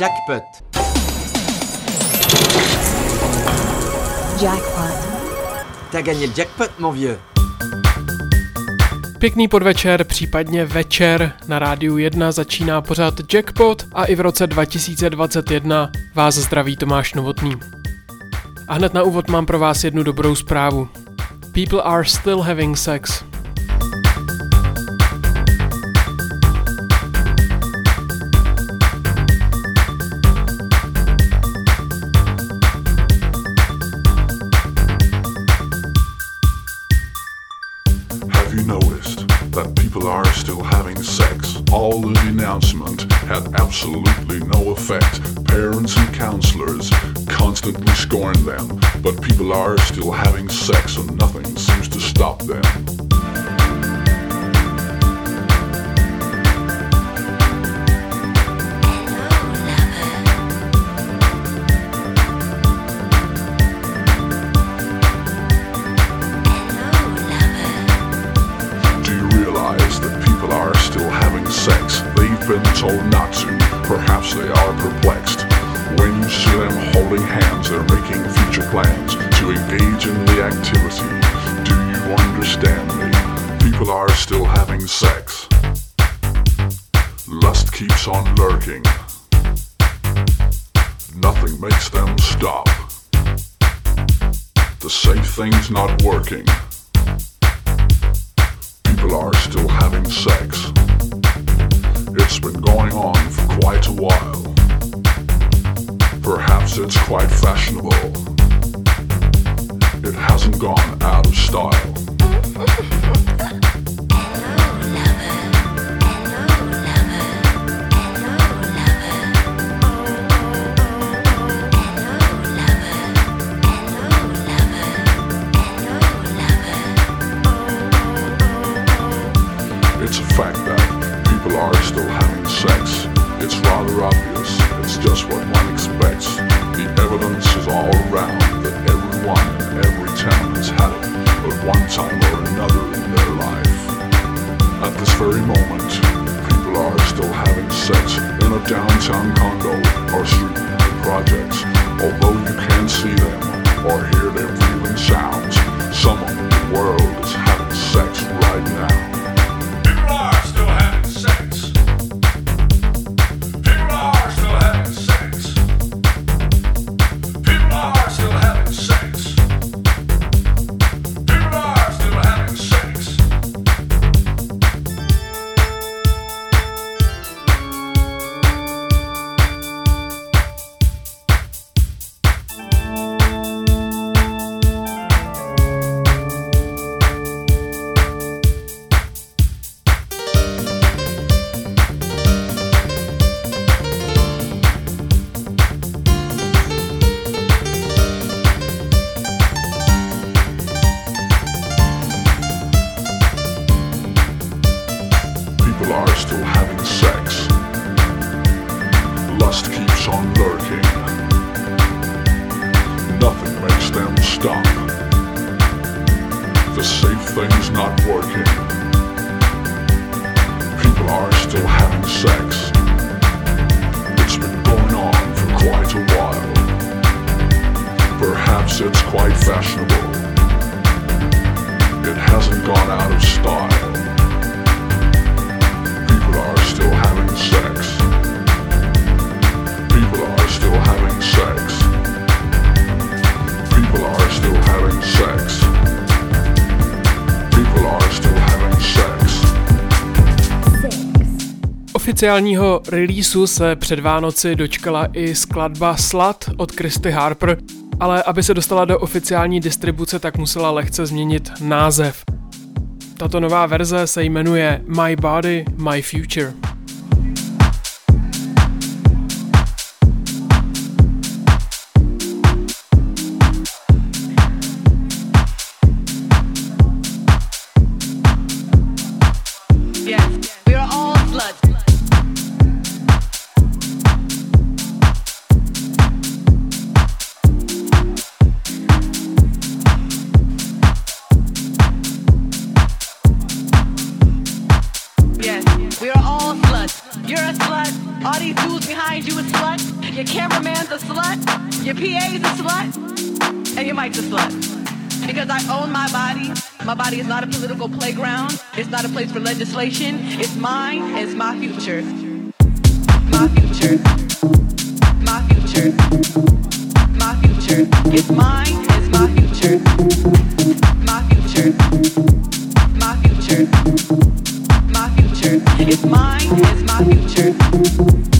Jackpot. Jackpot. T'as gagné le jackpot, mon vieux. Pěkný podvečer, případně večer. Na rádiu 1 začíná pořád Jackpot a i v roce 2021 vás zdraví Tomáš Novotný. A hned na úvod mám pro vás jednu dobrou zprávu. People are still having sex. Absolutely no effect. Parents and counselors constantly scorn them, but people are still having sex and nothing seems to stop them. Been told not to. Perhaps they are perplexed. When you see them holding hands, they're making future plans to engage in the activity. Do you understand me? People are still having sex. Lust keeps on lurking. Nothing makes them stop. The safe thing's not working people are still having sex. Been going on for quite a while. Perhaps it's quite fashionable. It hasn't gone out of style. Just what one expects. The evidence is all around that everyone in every town has had it at one time or another in their life. At this very moment, people are still having sex in a downtown condo or street projects. Although you can't see them or hear their breathing sounds, someone in the world stop. The safe thing's not working. People are still having sex. It's been going on for quite a while. Perhaps it's quite fashionable. It hasn't gone out of style. People are still having sex. People are still having sex. Oficiálního releaseu se před Vánoci dočkala i skladba Slut od Christy Harper, ale aby se dostala do oficiální distribuce, tak musela lehce změnit název. Tato nová verze se jmenuje My Body, My Future. Future. My future. It's mine it's my future.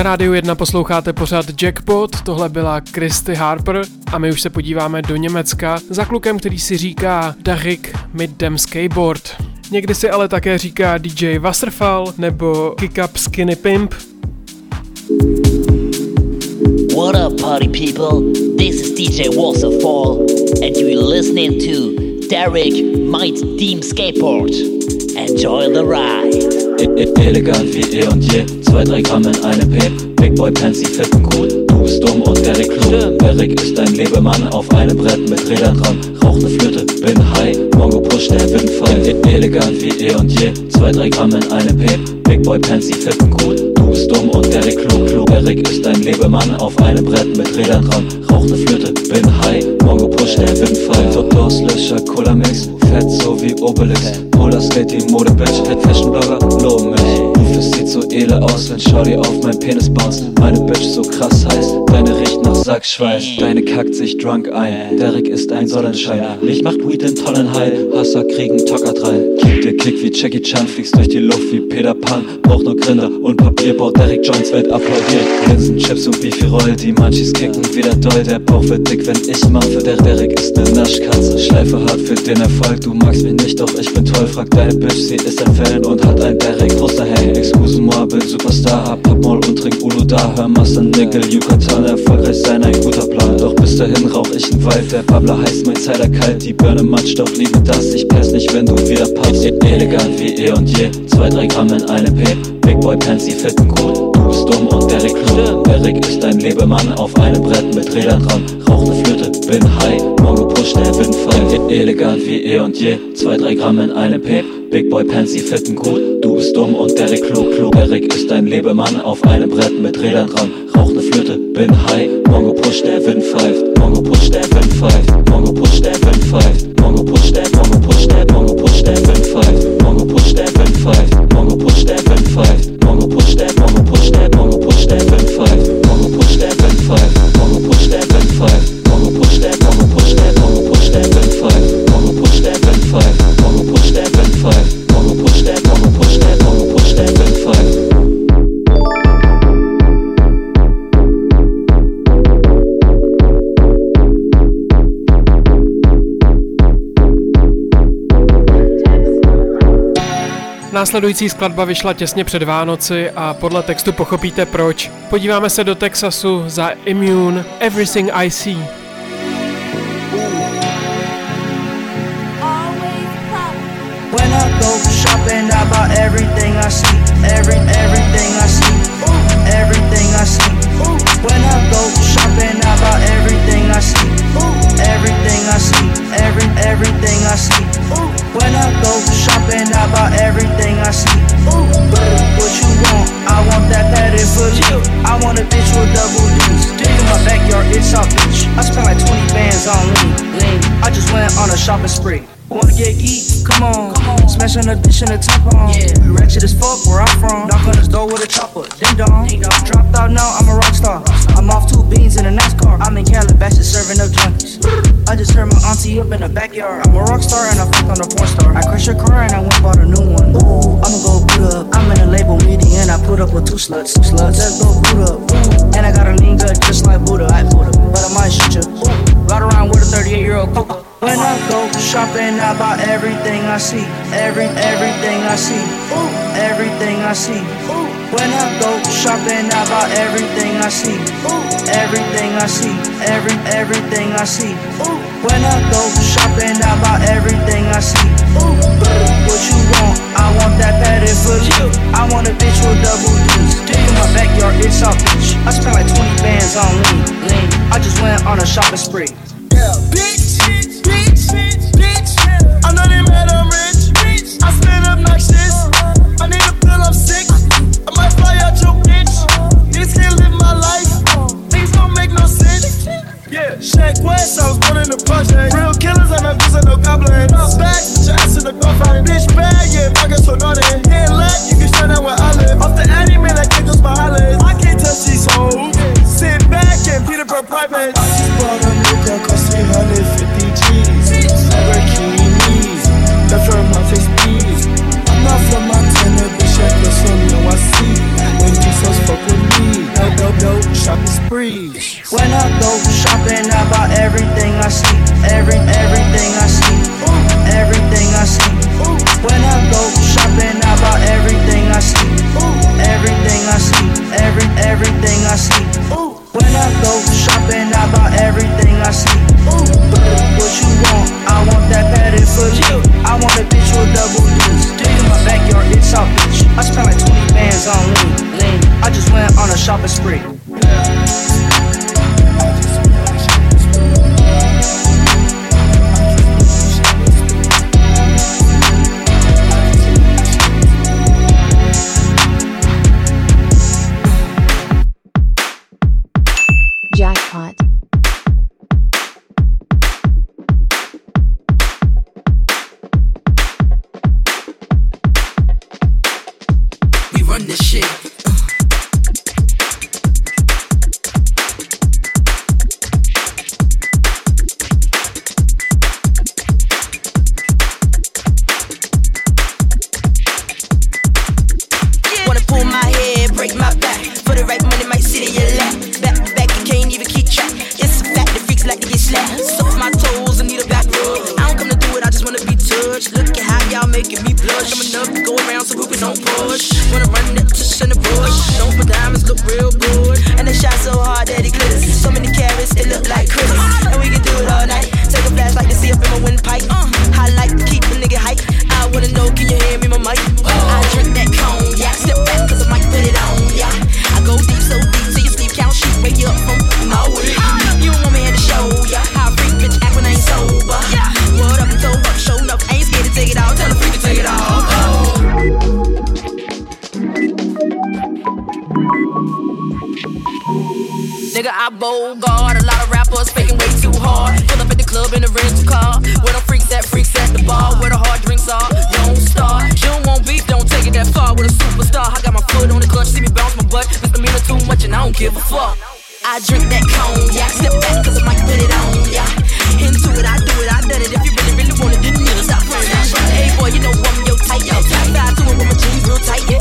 Na rádiu 1 posloucháte pořád Jackpot, tohle byla Christy Harper a my už se podíváme do Německa za klukem, který si říká Darik mit dem Skateboard. Někdy si ale také říká DJ Wasserfall nebo Kick Up Skinny Pimp. What up, party people? This is DJ Waterfall, and you're listening to Derek Might Team Skateboard. Enjoy the ride. Elegant wie eh und je, zwei, drei Gramm in einem P. Big Boy Pansy, fetten gut. Du bist dumm und Derek klug. Derek ist ein Lebemann auf einem Brett mit Rädern dran. Rauch ne Flöte, bin high. Mongo Push, der Windfall. E- Elegant wie eh und je, zwei, drei Gramm in einem P. Big Boy Pansy, fetten gut. Du bist dumm und Derek klug. klug. Derek ist ein Lebemann auf einem Brett mit Rädern dran. Rauch ne Flöte, bin high. Mongo Push, der Windfall. Durstlöscher, Cola Mix. Fett so wie Obelix. Roller Skate, die Mode Bitch. Head Fashion Blogger, lob mich. Rufus sieht so edel aus, wenn Shorty auf mein Penis bounce. Meine Bitch so krass heiß. Deine riecht nach Sackschweiß. Deine kackt sich drunk ein. Derek ist ein Sonnenschein. Licht macht Weed in tollen High. Hasser kriegen Tockert rein. Kick der Kick wie Jackie Chan. Fliegst durch die Luft wie Peter Pan. Braucht nur Grinder und Papier. Baut Derek Joints, Welt applaudiert. Linsen, Chips und Beefy Roll. Die Munchies kicken wieder doll. Der Bauch wird dick, wenn ich mache. Der Derek ist ne Naschkatze. Schleife hart für den Erfolg. Du magst mich nicht, doch ich bin toll. Frag deine Bitch, sie ist ein Fan und hat ein Derek. Großer Hey, excuse-moi, bin Superstar. Hab Pappmaul und trink Ulo da. Hör Master Nickel, Yucatan. Erfolgreich sein, ein guter Plan. Doch bis dahin rauch ich ein Wald. Der Babbler heißt mein Cider kalt. Die Birne matscht, doch liebe das. Ich pass nicht, wenn du wieder pappst. E- Elegant wie eh und je. Zwei, drei Gramm in einem P. Big Boy Pansy, fetten gut. Du bist dumm und Derek klug. Derek ist ein Lebemann auf einem Brett mit Rädern dran. Rauch ne Flöte, bin high. Mongo Push, der Windfall. E- Elegant wie eh und je. Zwei, drei Gramm in einem P. Big Boy Pansy, fetten gut. Du bist dumm und Derek klug. klug. Derek ist ein Lebemann auf einem Brett mit Rädern dran. Rauch ne Flöte, bin high. Mongo Push, der Wind pfeift. Mongo Push, der Wind pfeift. Mongo Push, der Wind pfeift. Mongo Push, der Mongo Push, der Mongo Push, der Wind pfeift. Mongo Push, der Wind pfeift. Následující skladba vyšla těsně před Vánoci a podle textu pochopíte proč. Podíváme se do Texasu za Immune Everything I See. Go shopping, I buy everything I see. What you want? I want that padded you. I want a bitch with double D's. In my backyard, it's all bitch. I shopping spree. Wanna get geek? Come on. Smashing a bitch in the top on. Yeah. We ratchet as fuck where I'm from. Knock on his door with a chopper. Ding dong. Dropped out now, I'm a rock star. I'm off two beans in a NASCAR. I'm in Calabasas serving up junkies. I just heard my auntie up in the backyard. I'm a rock star and I fuck on a porn star. I crashed your car and I went bought a new one. Ooh, I'ma go boot up. I'm in a label meeting and I put up with two sluts. Two sluts. Let's go boot up. Ooh. And I got a lean gut just like Buddha. I Buddha. But I might shoot you. Ooh. Ride around with a 38 year old coco. When I go shopping, I buy everything I see. Every everything I see. Ooh, everything I see. Ooh. When I go shopping, I buy everything I see. Ooh, everything I see. Every everything I see. Ooh. When I go shopping, I buy everything I see. Ooh, what you want? I want that padded you. I want a bitch with double D's. In my backyard, it's all bitch. I spent like 20 bands on lean. lean. I just went on a shopping spree. Yeah, bitch, project. Real killers and I'm using no goblins. Back, put your ass in the coffin. Bitch bag, yeah, pocket so naughty. Can't you can shut down where I live. Off the man, I can't just my eyelids. I can't touch these hoes. Sit back and Peterborough private. I just bought a new car, cost 350 G's. Lamborghinis, left her my face please. I'm not from Montana, bitch, I feel some no I see. When Jesus fuck with me, no, no, no, shopping spree. When I go shopping, I buy everything I see. Every everything I see. Nigga, I bold guard. A lot of rappers faking way too hard. Pull up at the club in a rental car. Where the freaks at, freaks at the bar. Where the hard drinks are. Don't start. You don't want beef, don't take it that far. With a superstar, I got my foot on the clutch. See me bounce my butt. Misdemeanor too much, and I don't give a fuck. I drink that cognac. Step back, cause I might put it on, yeah. Into it, I do it, I done it. If you really, really want it, then you stop playing. Hey, boy, you know I'm your type. Side to it with my jeans real tight. What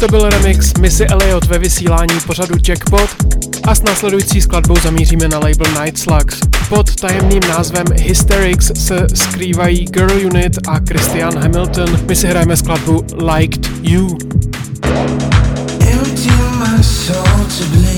To byl remix Missy Elliot ve vysílání pořadu Jackpot a s následující skladbou zamíříme na label Night Slugs. Pod tajemným názvem Hysterics se skrývají Girl Unit a Christian Hamilton. My si hrajeme skladbu Liked You. Empty my soul to.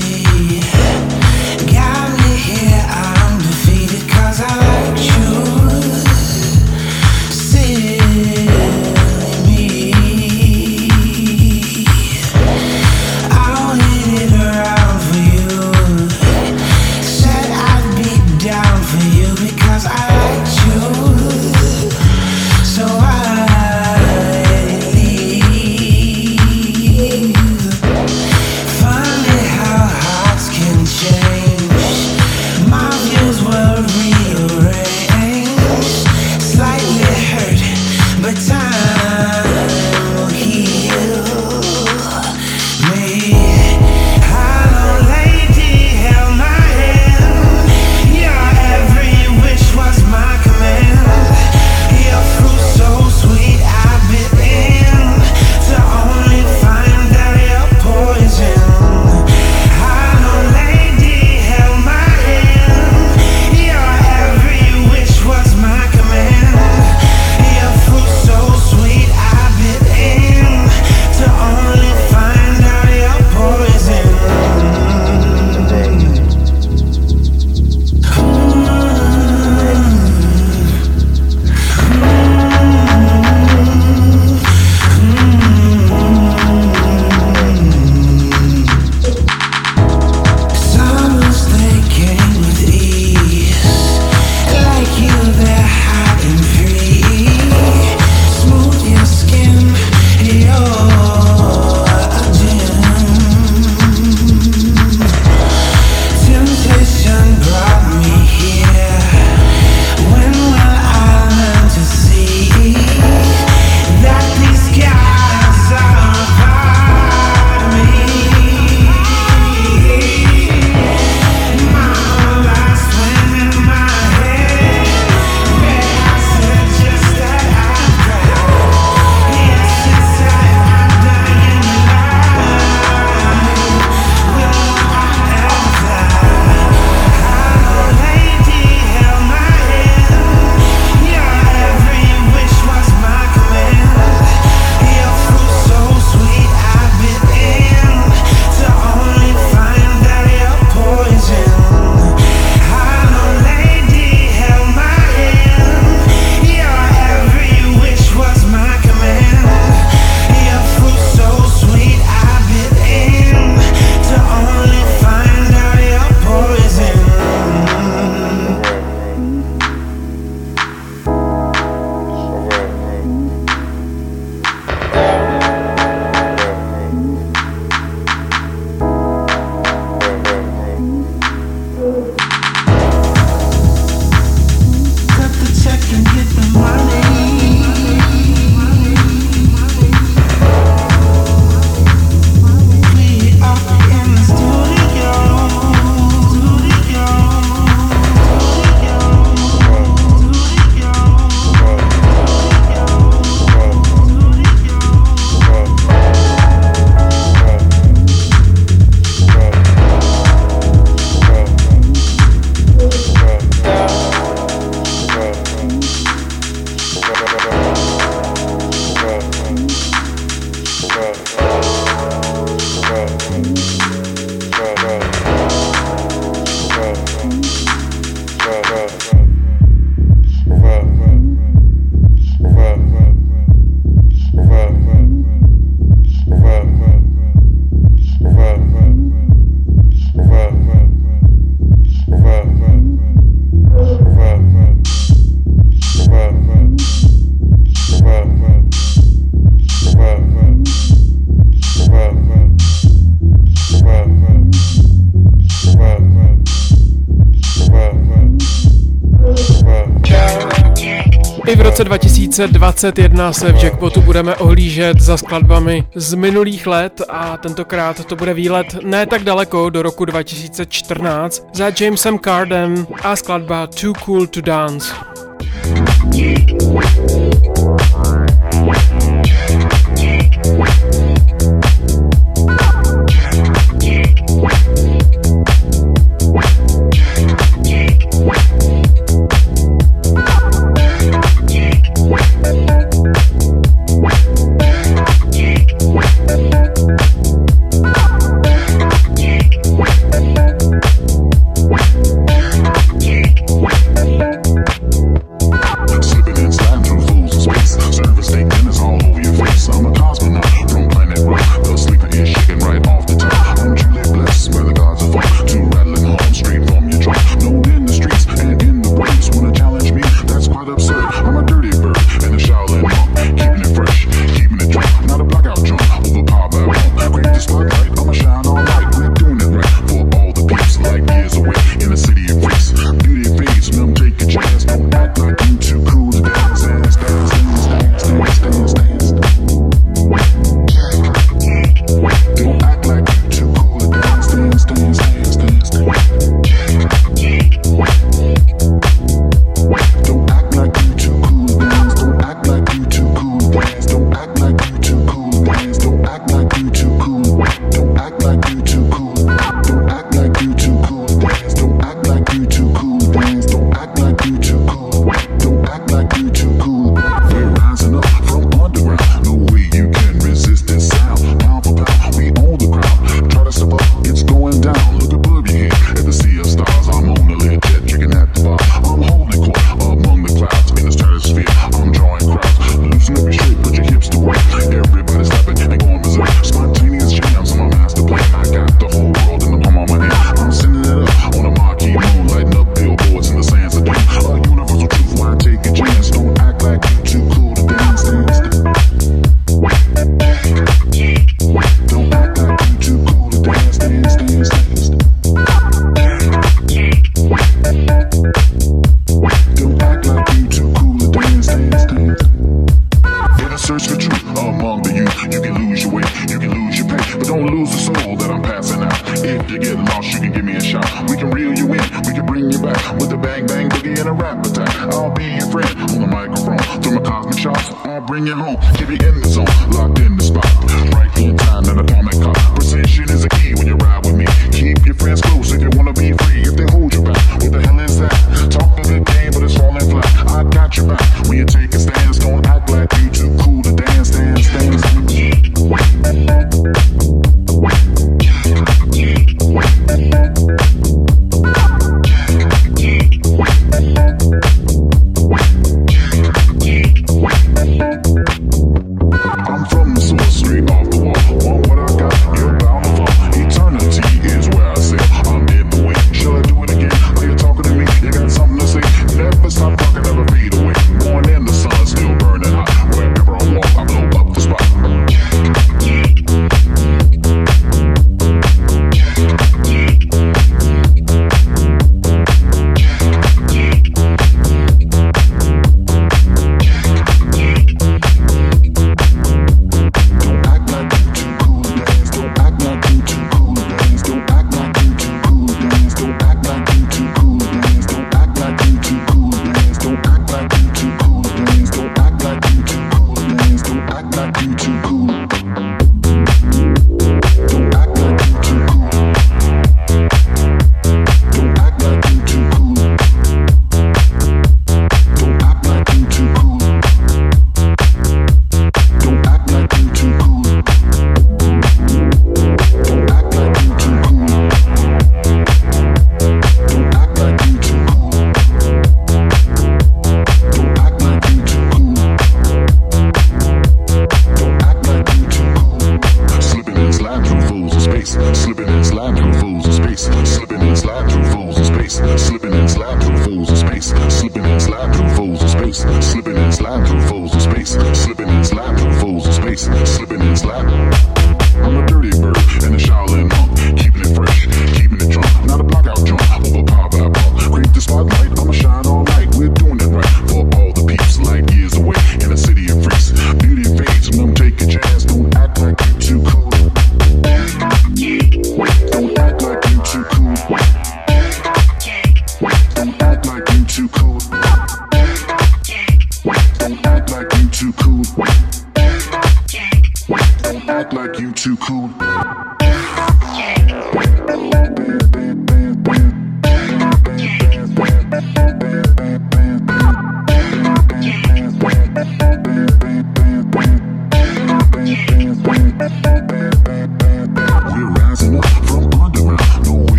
2021 se v Jackpotu budeme ohlížet za skladbami z minulých let a tentokrát to bude výlet ne tak daleko do roku 2014 za Jamesem Carden a skladba Too Cool to Dance.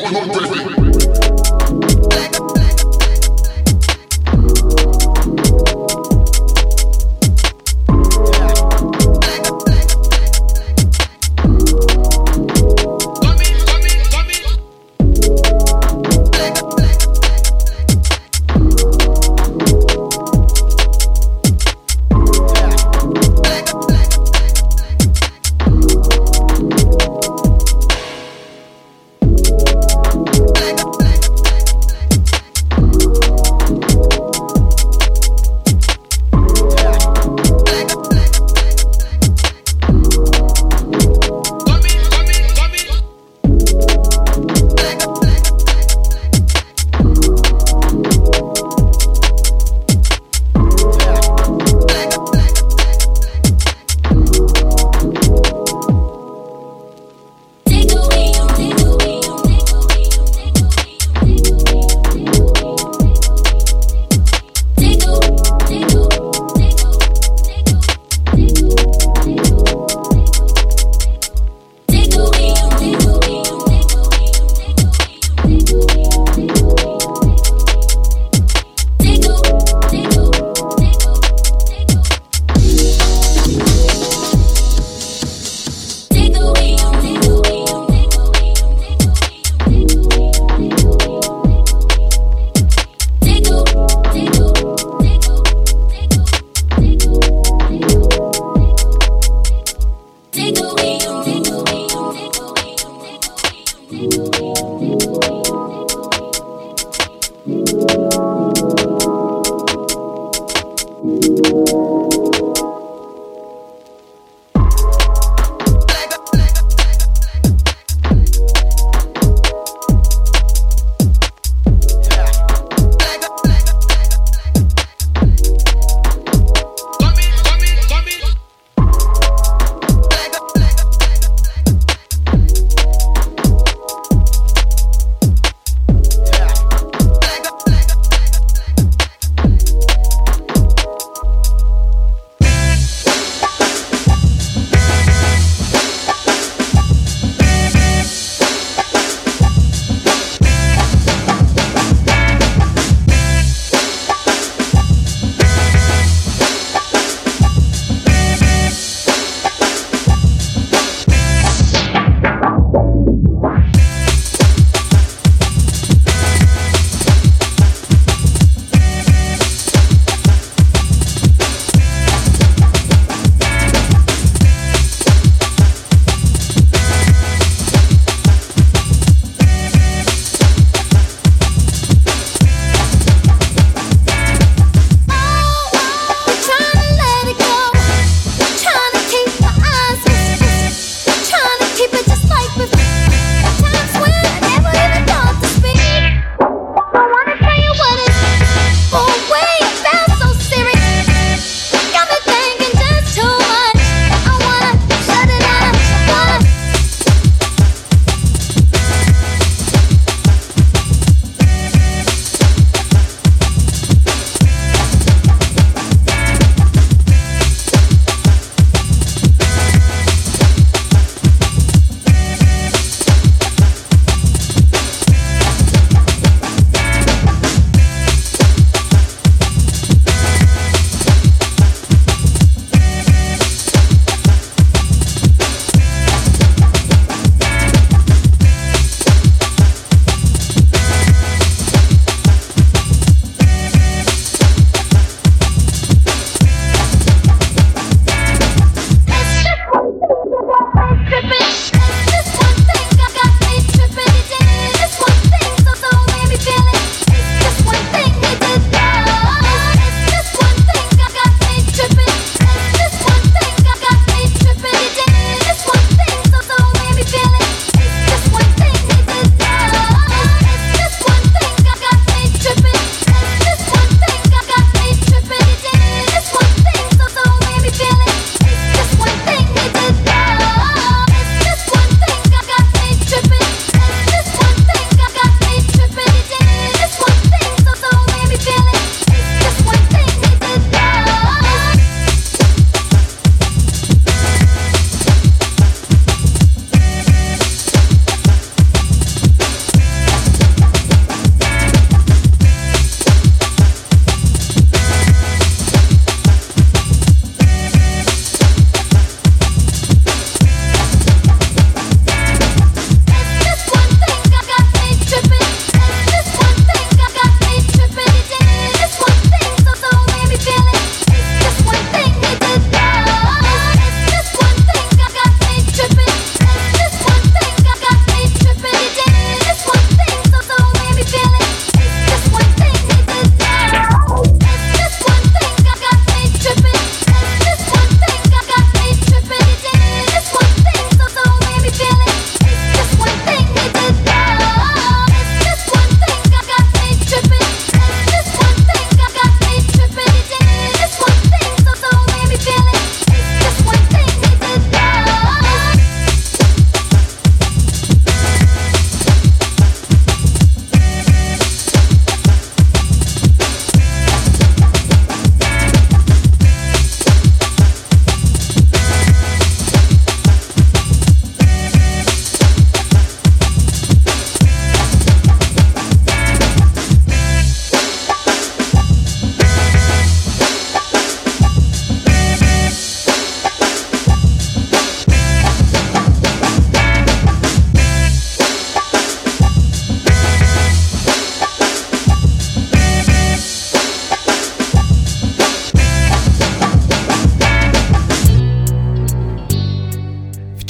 Don't, don't,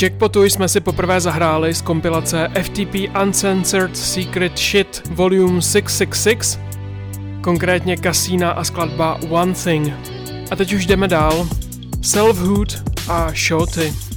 Jackpotu jsme si poprvé zahráli z kompilace FTP Uncensored Secret Shit Volume 666, konkrétně Kasína a skladba One Thing. A teď už jdeme dál. Selfhood a Shorty.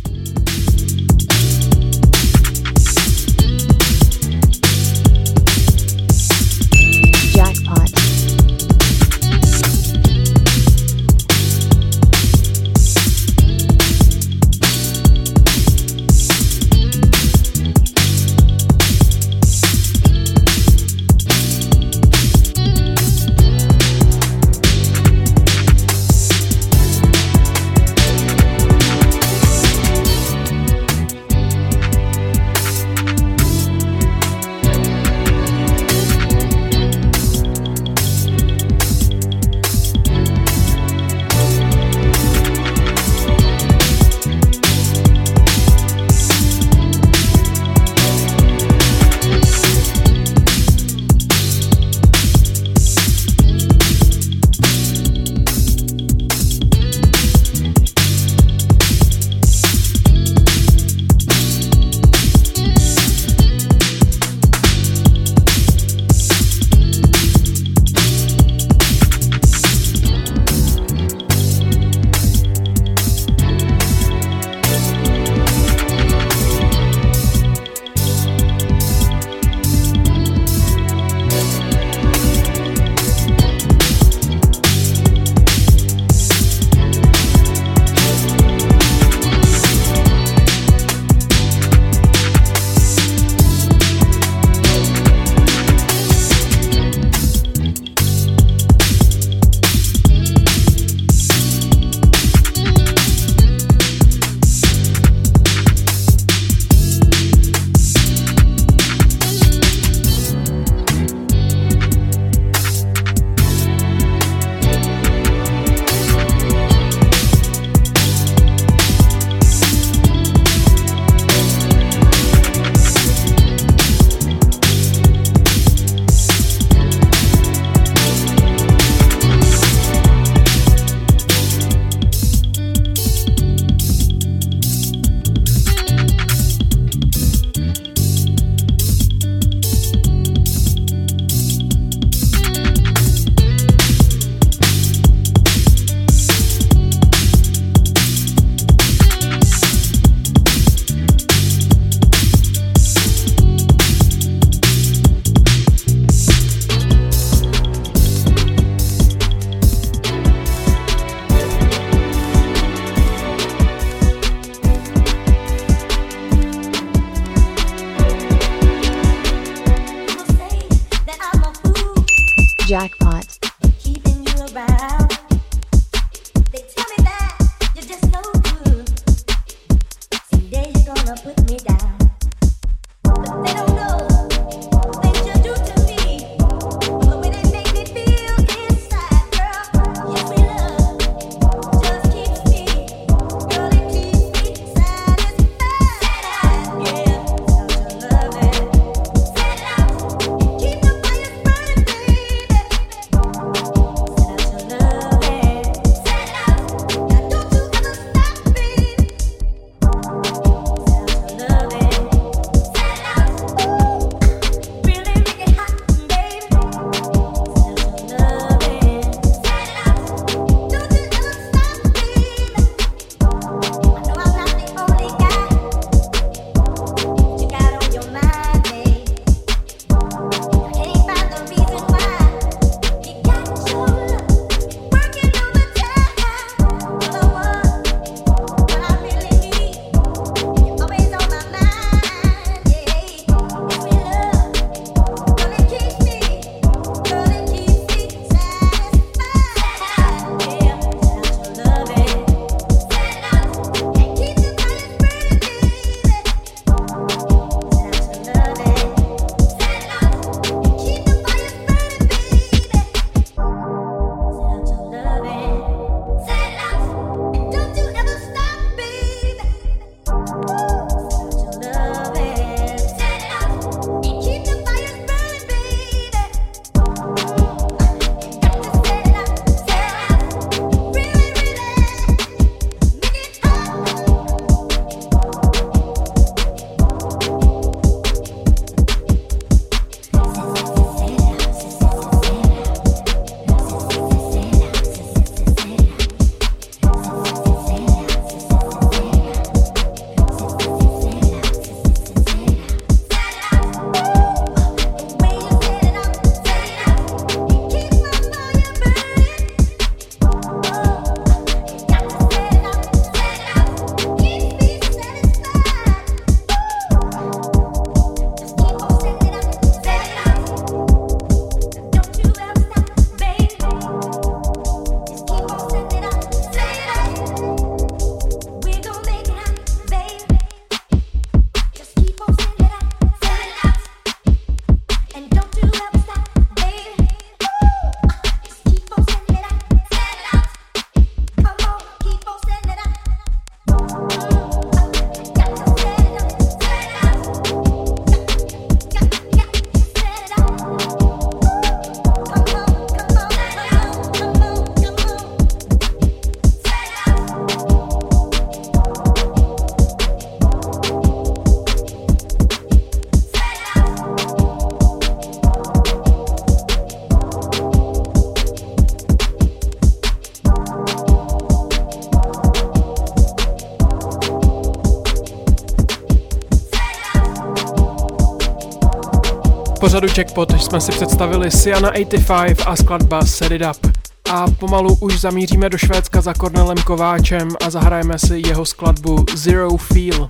Pořadu Jackpot jsme si představili Siana 85 a skladba Set It Up. A pomalu už zamíříme do Švédska za Kornelem Kováčem a zahrajeme si jeho skladbu Zero Feel.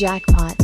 Jackpot.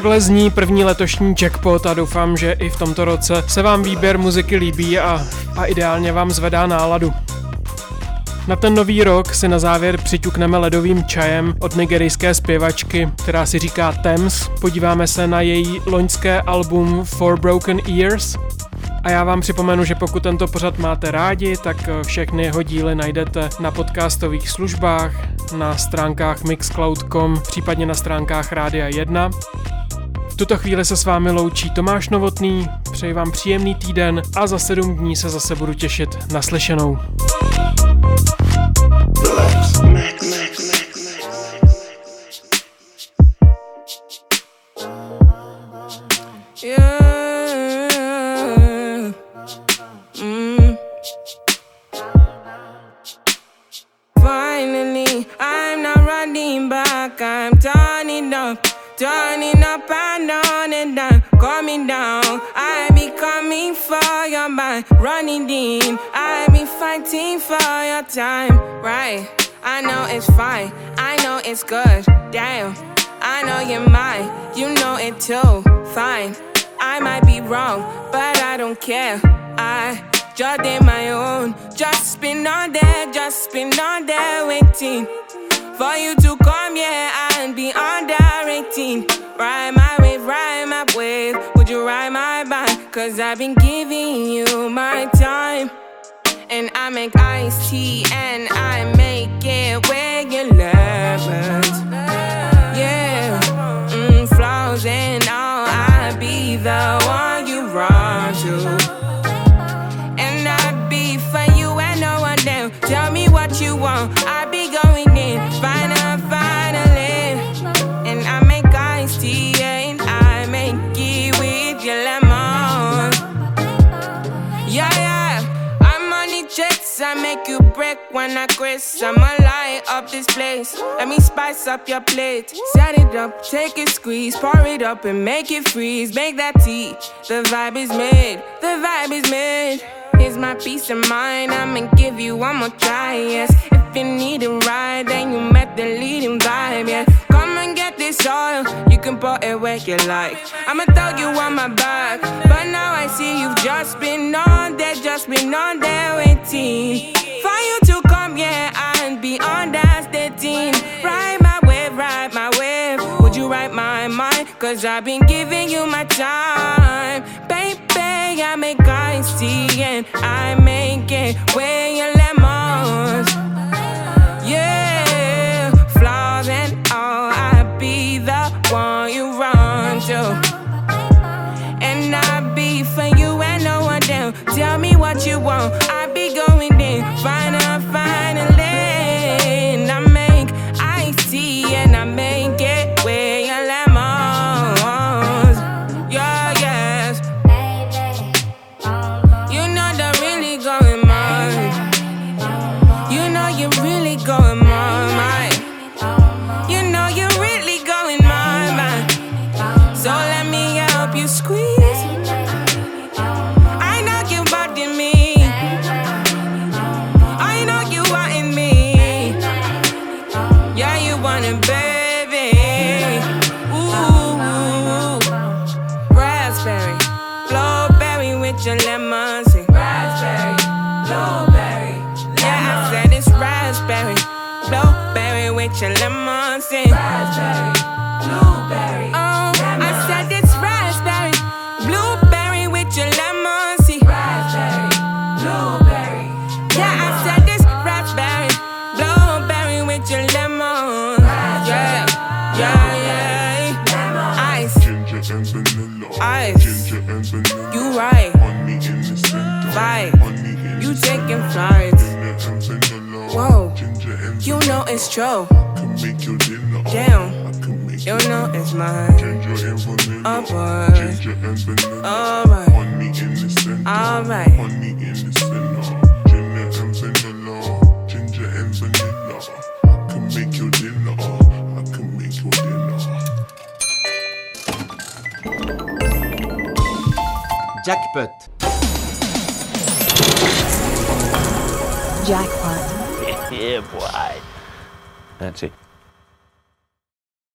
Takhle zní první letošní jackpot a doufám, že i v tomto roce se vám výběr muziky líbí a, a ideálně vám zvedá náladu. Na ten nový rok si na závěr přiťukneme ledovým čajem od nigerijské zpěvačky, která si říká Thames. Podíváme se na její loňské album For Broken Ears. A já vám připomenu, že pokud tento pořad máte rádi, tak všechny jeho díly najdete na podcastových službách, na stránkách mixcloud.com, případně na stránkách Rádia 1. Tuto chvíli se s vámi loučí Tomáš Novotný, přeji vám příjemný týden a za sedm dní se zase budu těšit na slyšenou. Mm. Time, right? I know it's fine, I know it's good, damn. I know you're mine, you know it too, fine. I might be wrong, but I don't care. I just did my own, just been on there, just been on there waiting for you to come, yeah, and be under 18. Ride my wave, ride my wave. Would you ride my bike? Cause I've been giving you my time. I make iced tea and I when I grace. I'ma light up this place. Let me spice up your plate. Set it up, take it, squeeze, pour it up and make it freeze. Make that tea. The vibe is made, the vibe is made. Here's my peace of mind. I'ma give you one more try. Yes, if you need a ride, then you met the leading vibe. Yeah, come and get this oil. You can pour it where you like. I'ma throw you on my back, but now I see you've just been on there, just been on there waiting for you yeah, and be on that dating. Ride my wave, ride my wave. Would you ride my mind? Cause I've been giving you my time, baby. I make iced tea and I make it where your